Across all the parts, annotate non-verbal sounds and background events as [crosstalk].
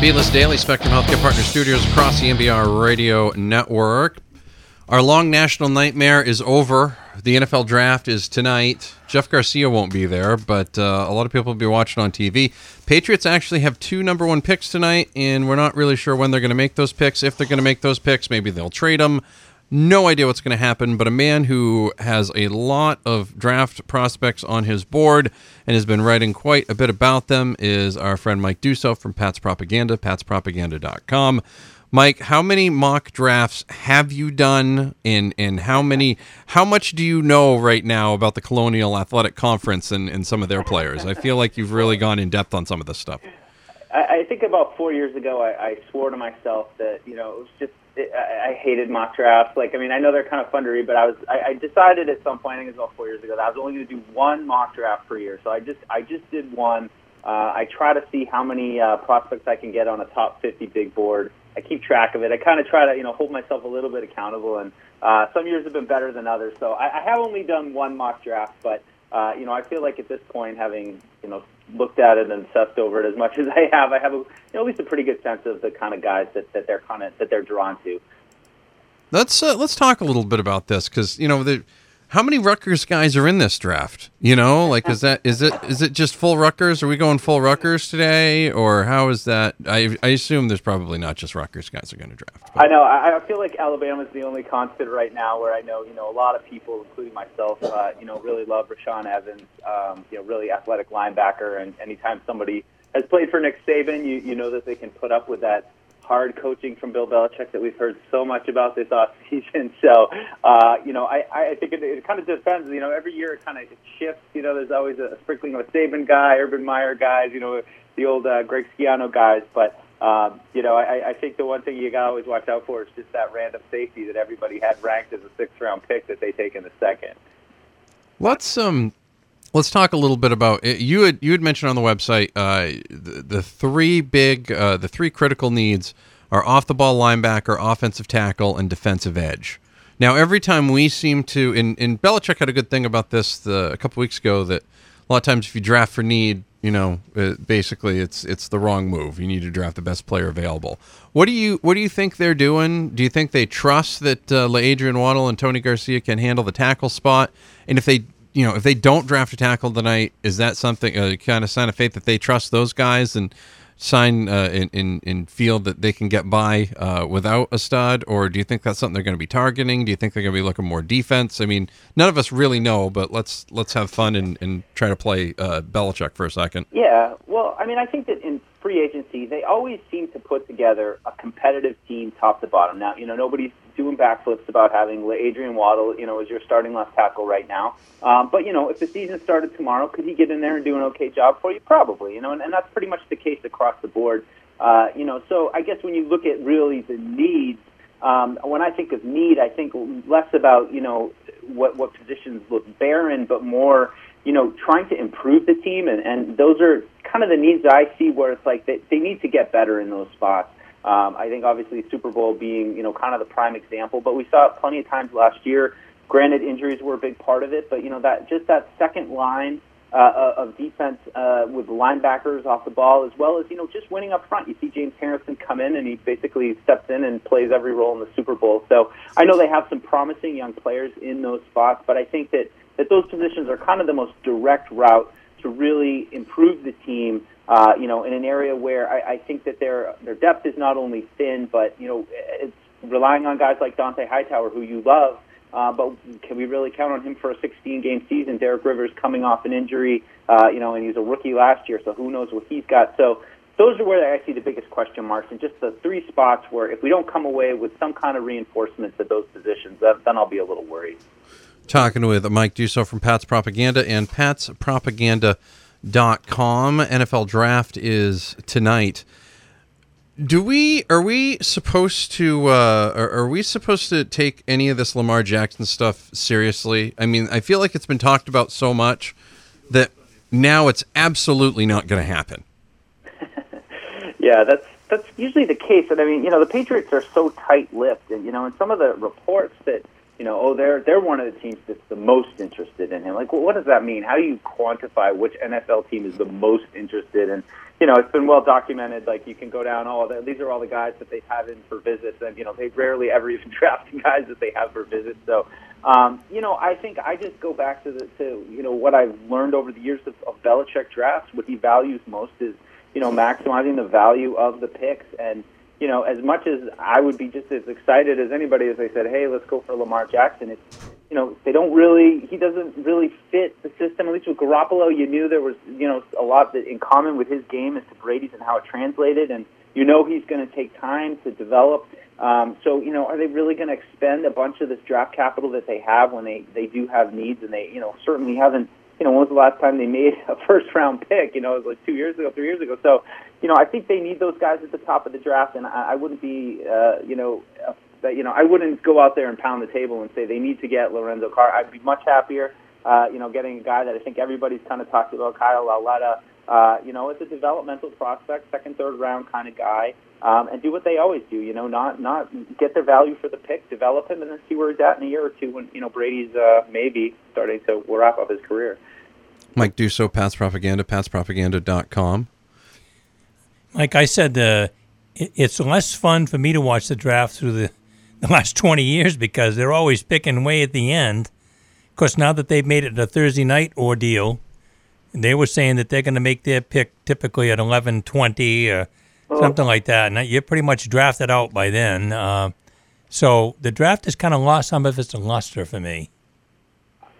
BLS Daily Spectrum Healthcare Partner Studios across the NBR Radio Network. Our long national nightmare is over. The NFL draft is tonight. Jeff Garcia won't be there, but uh, a lot of people will be watching on TV. Patriots actually have two number one picks tonight, and we're not really sure when they're going to make those picks. If they're going to make those picks, maybe they'll trade them. No idea what's going to happen, but a man who has a lot of draft prospects on his board and has been writing quite a bit about them is our friend Mike Dussault from Pat's Propaganda, patspropaganda.com. Mike, how many mock drafts have you done and and how many how much do you know right now about the Colonial Athletic Conference and, and some of their players? I feel like you've really gone in depth on some of this stuff. I, I think about four years ago, I, I swore to myself that you know it was just it, I, I hated mock drafts. Like, I mean, I know they're kind of fun to read, but I was I, I decided at some point, I think it was about four years ago, that I was only going to do one mock draft per year. So I just I just did one. Uh, I try to see how many uh, prospects I can get on a top 50 big board. I keep track of it. I kind of try to you know hold myself a little bit accountable, and uh, some years have been better than others. So I, I have only done one mock draft, but uh, you know I feel like at this point, having you know looked at it and obsessed over it as much [laughs] as I have, I have a, you know, at least a pretty good sense of the kind of guys that, that they're kind of that they're drawn to. Let's uh, let's talk a little bit about this because you know the how many Rutgers guys are in this draft? You know, like is that is it is it just full Rutgers? Are we going full Rutgers today, or how is that? I I assume there's probably not just Rutgers guys are going to draft. But. I know. I, I feel like Alabama's the only constant right now where I know you know a lot of people, including myself, uh, you know, really love Rashaan Evans. Um, you know, really athletic linebacker, and anytime somebody has played for Nick Saban, you you know that they can put up with that hard coaching from Bill Belichick that we've heard so much about this off season. [laughs] So, uh, you know, I, I think it, it kind of depends. You know, every year it kind of shifts. You know, there's always a sprinkling of a Saban guy, Urban Meyer guys, you know, the old uh, Greg Schiano guys. But, um, you know, I, I think the one thing you got to always watch out for is just that random safety that everybody had ranked as a sixth round pick that they take in the second. Let's um let's talk a little bit about you had you had mentioned on the website uh, the, the three big uh, the three critical needs are off the ball linebacker, offensive tackle, and defensive edge. Now, every time we seem to, and, and Belichick had a good thing about this the, a couple weeks ago that a lot of times if you draft for need, you know, uh, basically it's it's the wrong move. You need to draft the best player available. What do you what do you think they're doing? Do you think they trust that uh, Adrian Waddle and Tony Garcia can handle the tackle spot? And if they you know, if they don't draft a tackle tonight, is that something a kind of sign of faith that they trust those guys and sign uh, in, in in field that they can get by uh, without a stud, or do you think that's something they're going to be targeting? Do you think they're going to be looking more defense? I mean, none of us really know, but let's let's have fun and, and try to play uh, Belichick for a second. Yeah, well, I mean, I think that in free agency, they always seem to put together a competitive team top to bottom. Now, you know, nobody's doing backflips about having Adrian Waddle, you know, as your starting left tackle right now. Um, but you know, if the season started tomorrow, could he get in there and do an okay job for you? Probably, you know, and, and that's pretty much the case across the board. Uh, you know, so I guess when you look at really the needs, um, when I think of need, I think less about you know what what positions look barren, but more you know trying to improve the team, and, and those are kind of the needs that I see where it's like they, they need to get better in those spots. Um, I think obviously Super Bowl being you know kind of the prime example, but we saw it plenty of times last year. Granted, injuries were a big part of it, but you know that just that second line uh, of defense uh, with linebackers off the ball, as well as you know just winning up front. You see James Harrison come in and he basically steps in and plays every role in the Super Bowl. So I know they have some promising young players in those spots, but I think that that those positions are kind of the most direct route to really improve the team uh, you know, in an area where I, I think that their their depth is not only thin, but you know, it's relying on guys like Dont'a Hightower, who you love. Uh, but can we really count on him for a 16 game season? Derek Rivers coming off an injury, uh, you know, and he's a rookie last year, so who knows what he's got. So those are where I see the biggest question marks, and just the three spots where if we don't come away with some kind of reinforcements at those positions, then I'll be a little worried. Talking with Mike Dussault from Pat's Propaganda and Pat's Propaganda dot com. NFL draft is tonight. Do we are we supposed to uh, are, are, we supposed to take any of this Lamar Jackson stuff seriously? I mean, I feel like it's been talked about so much that now it's absolutely not going to happen. [laughs] yeah, that's that's usually the case, and I mean, you know, the Patriots are so tight-lipped, and you know, and some of the reports that you know, oh, they're they're one of the teams that's the most interested in him. Like, what does that mean? How do you quantify which NFL team is the most interested? And you know, it's been well documented. Like you can go down, oh, these are all the guys that they have in for visits, and you know, they rarely ever even [laughs] draft the guys that they have for visits. So, um, you know, I think I just go back to the to you know what I've learned over the years of, of Belichick drafts. What he values most is you know maximizing the value of the picks and you know, as much as I would be just as excited as anybody as they said, "Hey, let's go for Lamar Jackson," it's you know they don't really he doesn't really fit the system. At least with Garoppolo, you knew there was you know a lot that in common with his game as to Brady's and how it translated, and you know he's going to take time to develop. Um, so you know, are they really going to expend a bunch of this draft capital that they have when they they do have needs and they you know certainly haven't you know, when was the last time they made [laughs] a first round pick? You know, it was like two years ago, three years ago. So, you know, I think they need those guys at the top of the draft, and I, I wouldn't be, uh, you know, uh, that you know, I wouldn't go out there and pound the table and say they need to get Lorenzo Carr. I'd be much happier, uh, you know, getting a guy that I think everybody's kind of talked about, Kyle Lauletta. Uh, you know, it's a developmental prospect, second, third round kind of guy, um, and do what they always do. You know, not not get their value for the pick, develop him, and then see where he's at in a year or two when you know Brady's uh, maybe starting to wrap up his career. Mike Dussault, Pats Propaganda, patspropaganda.com. Like I said, uh, it's less fun for me to watch the draft through the, the last [laughs] 20 years because they're always picking way at the end. Of course, now that they've made it a Thursday night ordeal, they were saying that they're going to make their pick typically at 11:20 or oh. something like that. And you're pretty much drafted out by then. Uh, so the draft has kind of lost some of its luster for me.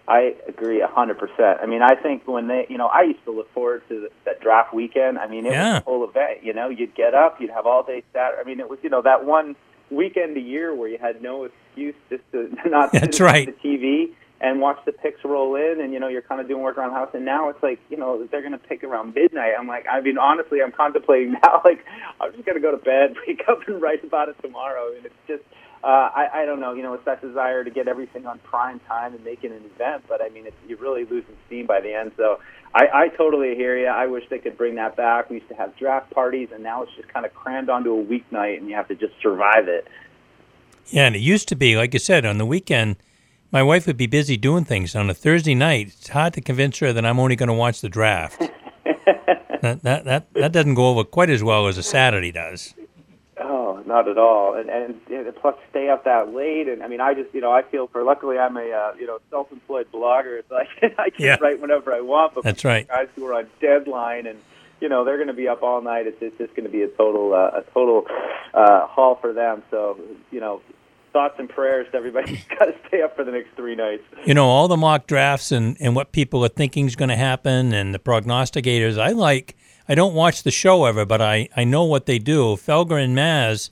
I agree a hundred percent. I mean, I think when they, you know, I used to look forward to the, that draft weekend. I mean, it yeah. was a whole event. You know, you'd get up, you'd have all day Saturday. I mean, it was, you know, that one weekend a year where you had no excuse just to [laughs] not That's sit right. the TV and watch the picks roll in, and you know, you're kind of doing work around the house. And now it's like, you know, they're going to pick around midnight. I'm like, I mean, honestly, I'm contemplating [laughs] now, like, I'm just going to go to bed, [laughs] wake up, and write about it tomorrow. And it's just uh, I, I don't know. You know, it's that desire to get everything on prime time and make it an event, but I mean, it's, you're really losing steam by the end. So I, I totally hear you. I wish they could bring that back. We used to have draft parties, and now it's just kind of crammed onto a weeknight, and you have to just survive it. Yeah, and it used to be, like you said, on the weekend, my wife would be busy doing things. On a Thursday night, it's hard to convince her that I'm only going to watch the draft. [laughs] that, that that that doesn't go over quite as well as a Saturday does. Not at all. And, and and plus stay up that late. And I mean, I just you know I feel for. Luckily, I'm a uh, you know self-employed blogger. It's like [laughs] I can yeah. write whenever I want. But that's right. Guys who are on deadline and you know they're going to be up all night. It's, it's just going to be a total uh, a total uh, haul for them. So you know thoughts and prayers to everybody who's [laughs] got to stay up for the next three nights. You know, all the mock drafts and, and what people are thinking is going to happen and the prognosticators. I like I don't watch the show ever, but I, I know what they do. Felger and Maz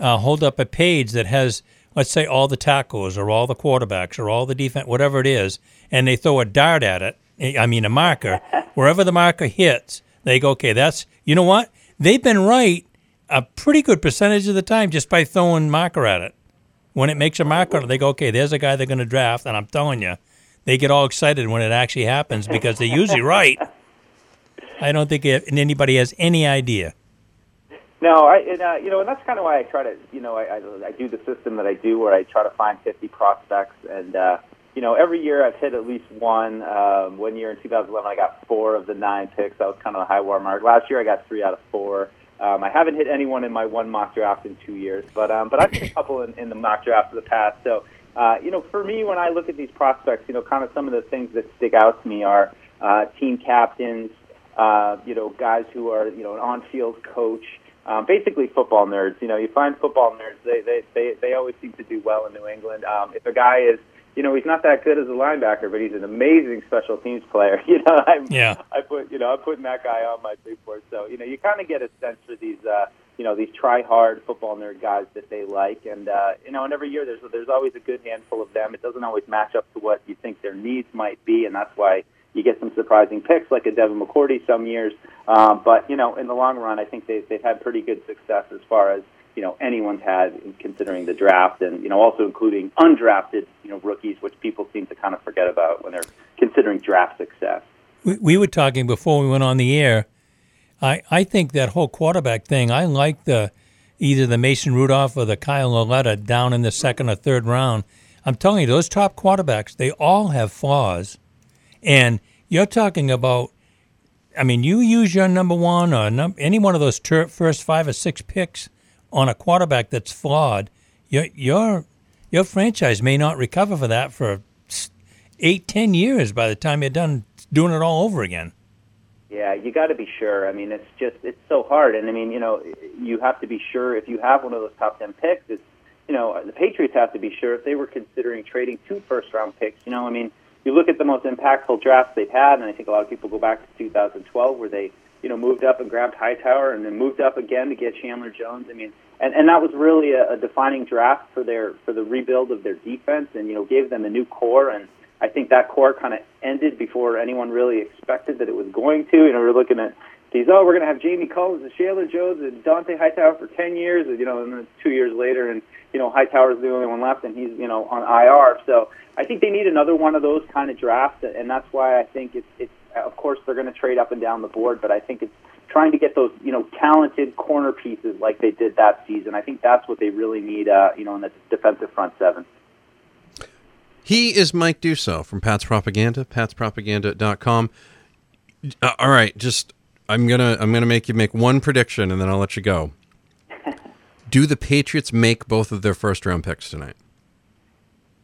uh, hold up a page that has, let's say, all the tackles or all the quarterbacks or all the defense, whatever it is, and they throw a dart at it. I mean, a marker. [laughs] Wherever the marker hits, they go, okay, that's, you know what? They've been right a pretty good percentage of the time just by throwing marker at it. When it makes a marker, they go, okay, there's a guy they're going to draft, and I'm telling you, they get all excited when it actually happens because they're usually right. [laughs] I don't think anybody has any idea. No, I and, uh, you know, and that's kind of why I try to, you know, I, I I do the system that I do where I try to find 50 prospects, and uh, you know, every year I've hit at least one. Um, one year in 2011, I got four of the nine picks. That was kind of the high water mark. Last year, I got three out of four. Um, I haven't hit anyone in my one mock draft in two years, but um, but I've hit a couple in, in the mock draft of the past. So, uh, you know, for me, when I look at these prospects, you know, kind of some of the things that stick out to me are uh, team captains, uh, you know, guys who are, you know, an on-field coach, um, basically football nerds. You know, you find football nerds, they, they, they, they always seem to do well in New England. Um, if a guy is, you know, he's not that good as a linebacker, but he's an amazing special teams player. [laughs] You know, I'm, yeah. I put, you know, I'm putting that guy on my big board. So, you know, you kind of get a sense for these, uh, you know, these try-hard football nerd guys that they like, and uh, you know, and every year there's there's always a good handful of them. It doesn't always match up to what you think their needs might be, and that's why you get some surprising picks like a Devin McCourty some years. Um, but you know, in the long run, I think they've they've had pretty good success as far as you know anyone's had in considering the draft, and you know also including undrafted you know rookies, which people seem to kind of forget about when they're considering draft success. We, we were talking before we went on the air. I I think that whole quarterback thing. I like the either the Mason Rudolph or the Kyle Lauletta down in the second or third round. I'm telling you, those top quarterbacks, they all have flaws and you're talking about I mean, you use your number one or num- any one of those ter- first five or six picks on a quarterback that's flawed. Your your your franchise may not recover for that for eight, ten years by the time you're done doing it all over again. Yeah, you got to be sure. I mean, it's just it's so hard, and I mean, you know, you have to be sure if you have one of those top ten picks. It's you know, the Patriots have to be sure if they were considering trading two first round picks. You know, I mean, you look at the most impactful drafts they've had, and I think a lot of people go back to 2012 where they you know moved up and grabbed Hightower, and then moved up again to get Chandler Jones. I mean, and and that was really a, a defining draft for their for the rebuild of their defense, and you know, gave them a new core and. I think that core kind of ended before anyone really expected that it was going to. You know, we're looking at these. Oh, we're going to have Jamie Collins and Chandler Jones and Dont'a Hightower for ten years. And, you know, and then two years later, and you know, Hightower's the only one left, and he's you know on IR. So I think they need another one of those kind of drafts, and that's why I think it's it's. Of course, they're going to trade up and down the board, but I think it's trying to get those you know talented corner pieces like they did that season. I think that's what they really need. Uh, you know, in the defensive front seven. He is Mike Dussault from Pat's Propaganda, patspropaganda.com. Uh, all right, just I'm going to I'm to make you make one prediction and then I'll let you go. [laughs] Do the Patriots make both of their first round picks tonight?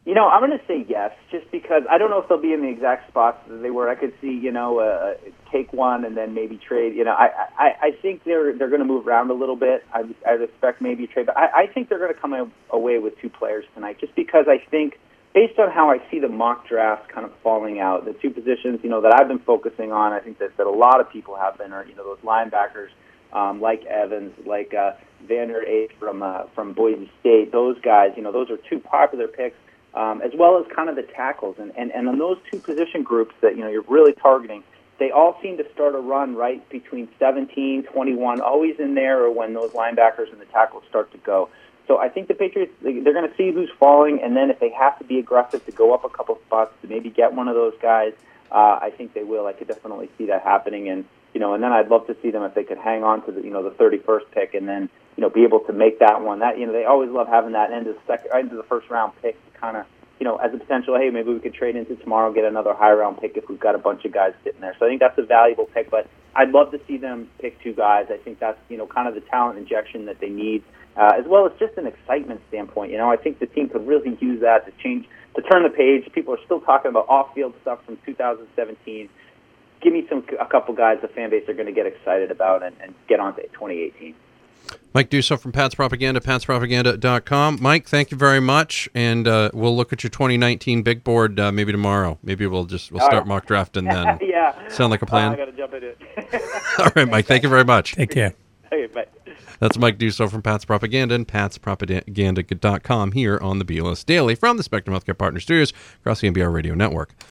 You know, I'm going to say yes, just because I don't know if they'll be in the exact spots that they were. I could see, you know, uh, take one and then maybe trade. You know, I I, I think they're they're going to move around a little bit. I I'd expect maybe a trade, but I, I think they're going to come away with two players tonight, just because I think based on how I see the mock draft kind of falling out, the two positions, you know, that I've been focusing on, I think that, that a lot of people have been, are, you know, those linebackers um, like Evans, like uh, Vander Esch from uh, from Boise State. Those guys, you know, those are two popular picks, um, as well as kind of the tackles. And, and and on those two position groups that you know you're really targeting, they all seem to start a run right between 17, 21, always in there, or when those linebackers and the tackles start to go. So I think the Patriots they're going to see who's falling, and then if they have to be aggressive to go up a couple spots to maybe get one of those guys, uh, I think they will. I could definitely see that happening, and you know, and then I'd love to see them if they could hang on to the you know the 31st pick, and then you know be able to make that one. That you know they always love having that end of the second, end of the first round pick kind of you know as a potential. Hey, maybe we could trade into tomorrow, get another high round pick if we've got a bunch of guys sitting there. So I think that's a valuable pick, but I'd love to see them pick two guys. I think that's you know kind of the talent injection that they need uh, as well as just an excitement standpoint. You know, I think the team could really use that to change, to turn the page. People are still talking about off-field stuff from 2017. Give me some a couple guys the fan base are going to get excited about and, and get on to 2018. Mike Dussault from Pat's Propaganda, patspropaganda.com. Mike, thank you very much, and uh, we'll look at your 2019 big board uh, maybe tomorrow. Maybe we'll just we'll start right. mock drafting [laughs] then. yeah. Sound like a plan? Uh, I got to jump in it. [laughs] All right, Mike. Thank you very much. Take care. okay, bye. That's Mike Dussault from Pat's Propaganda and patspropaganda.com here on the BLS Daily from the Spectrum Healthcare Partner Studios across the NBR Radio Network.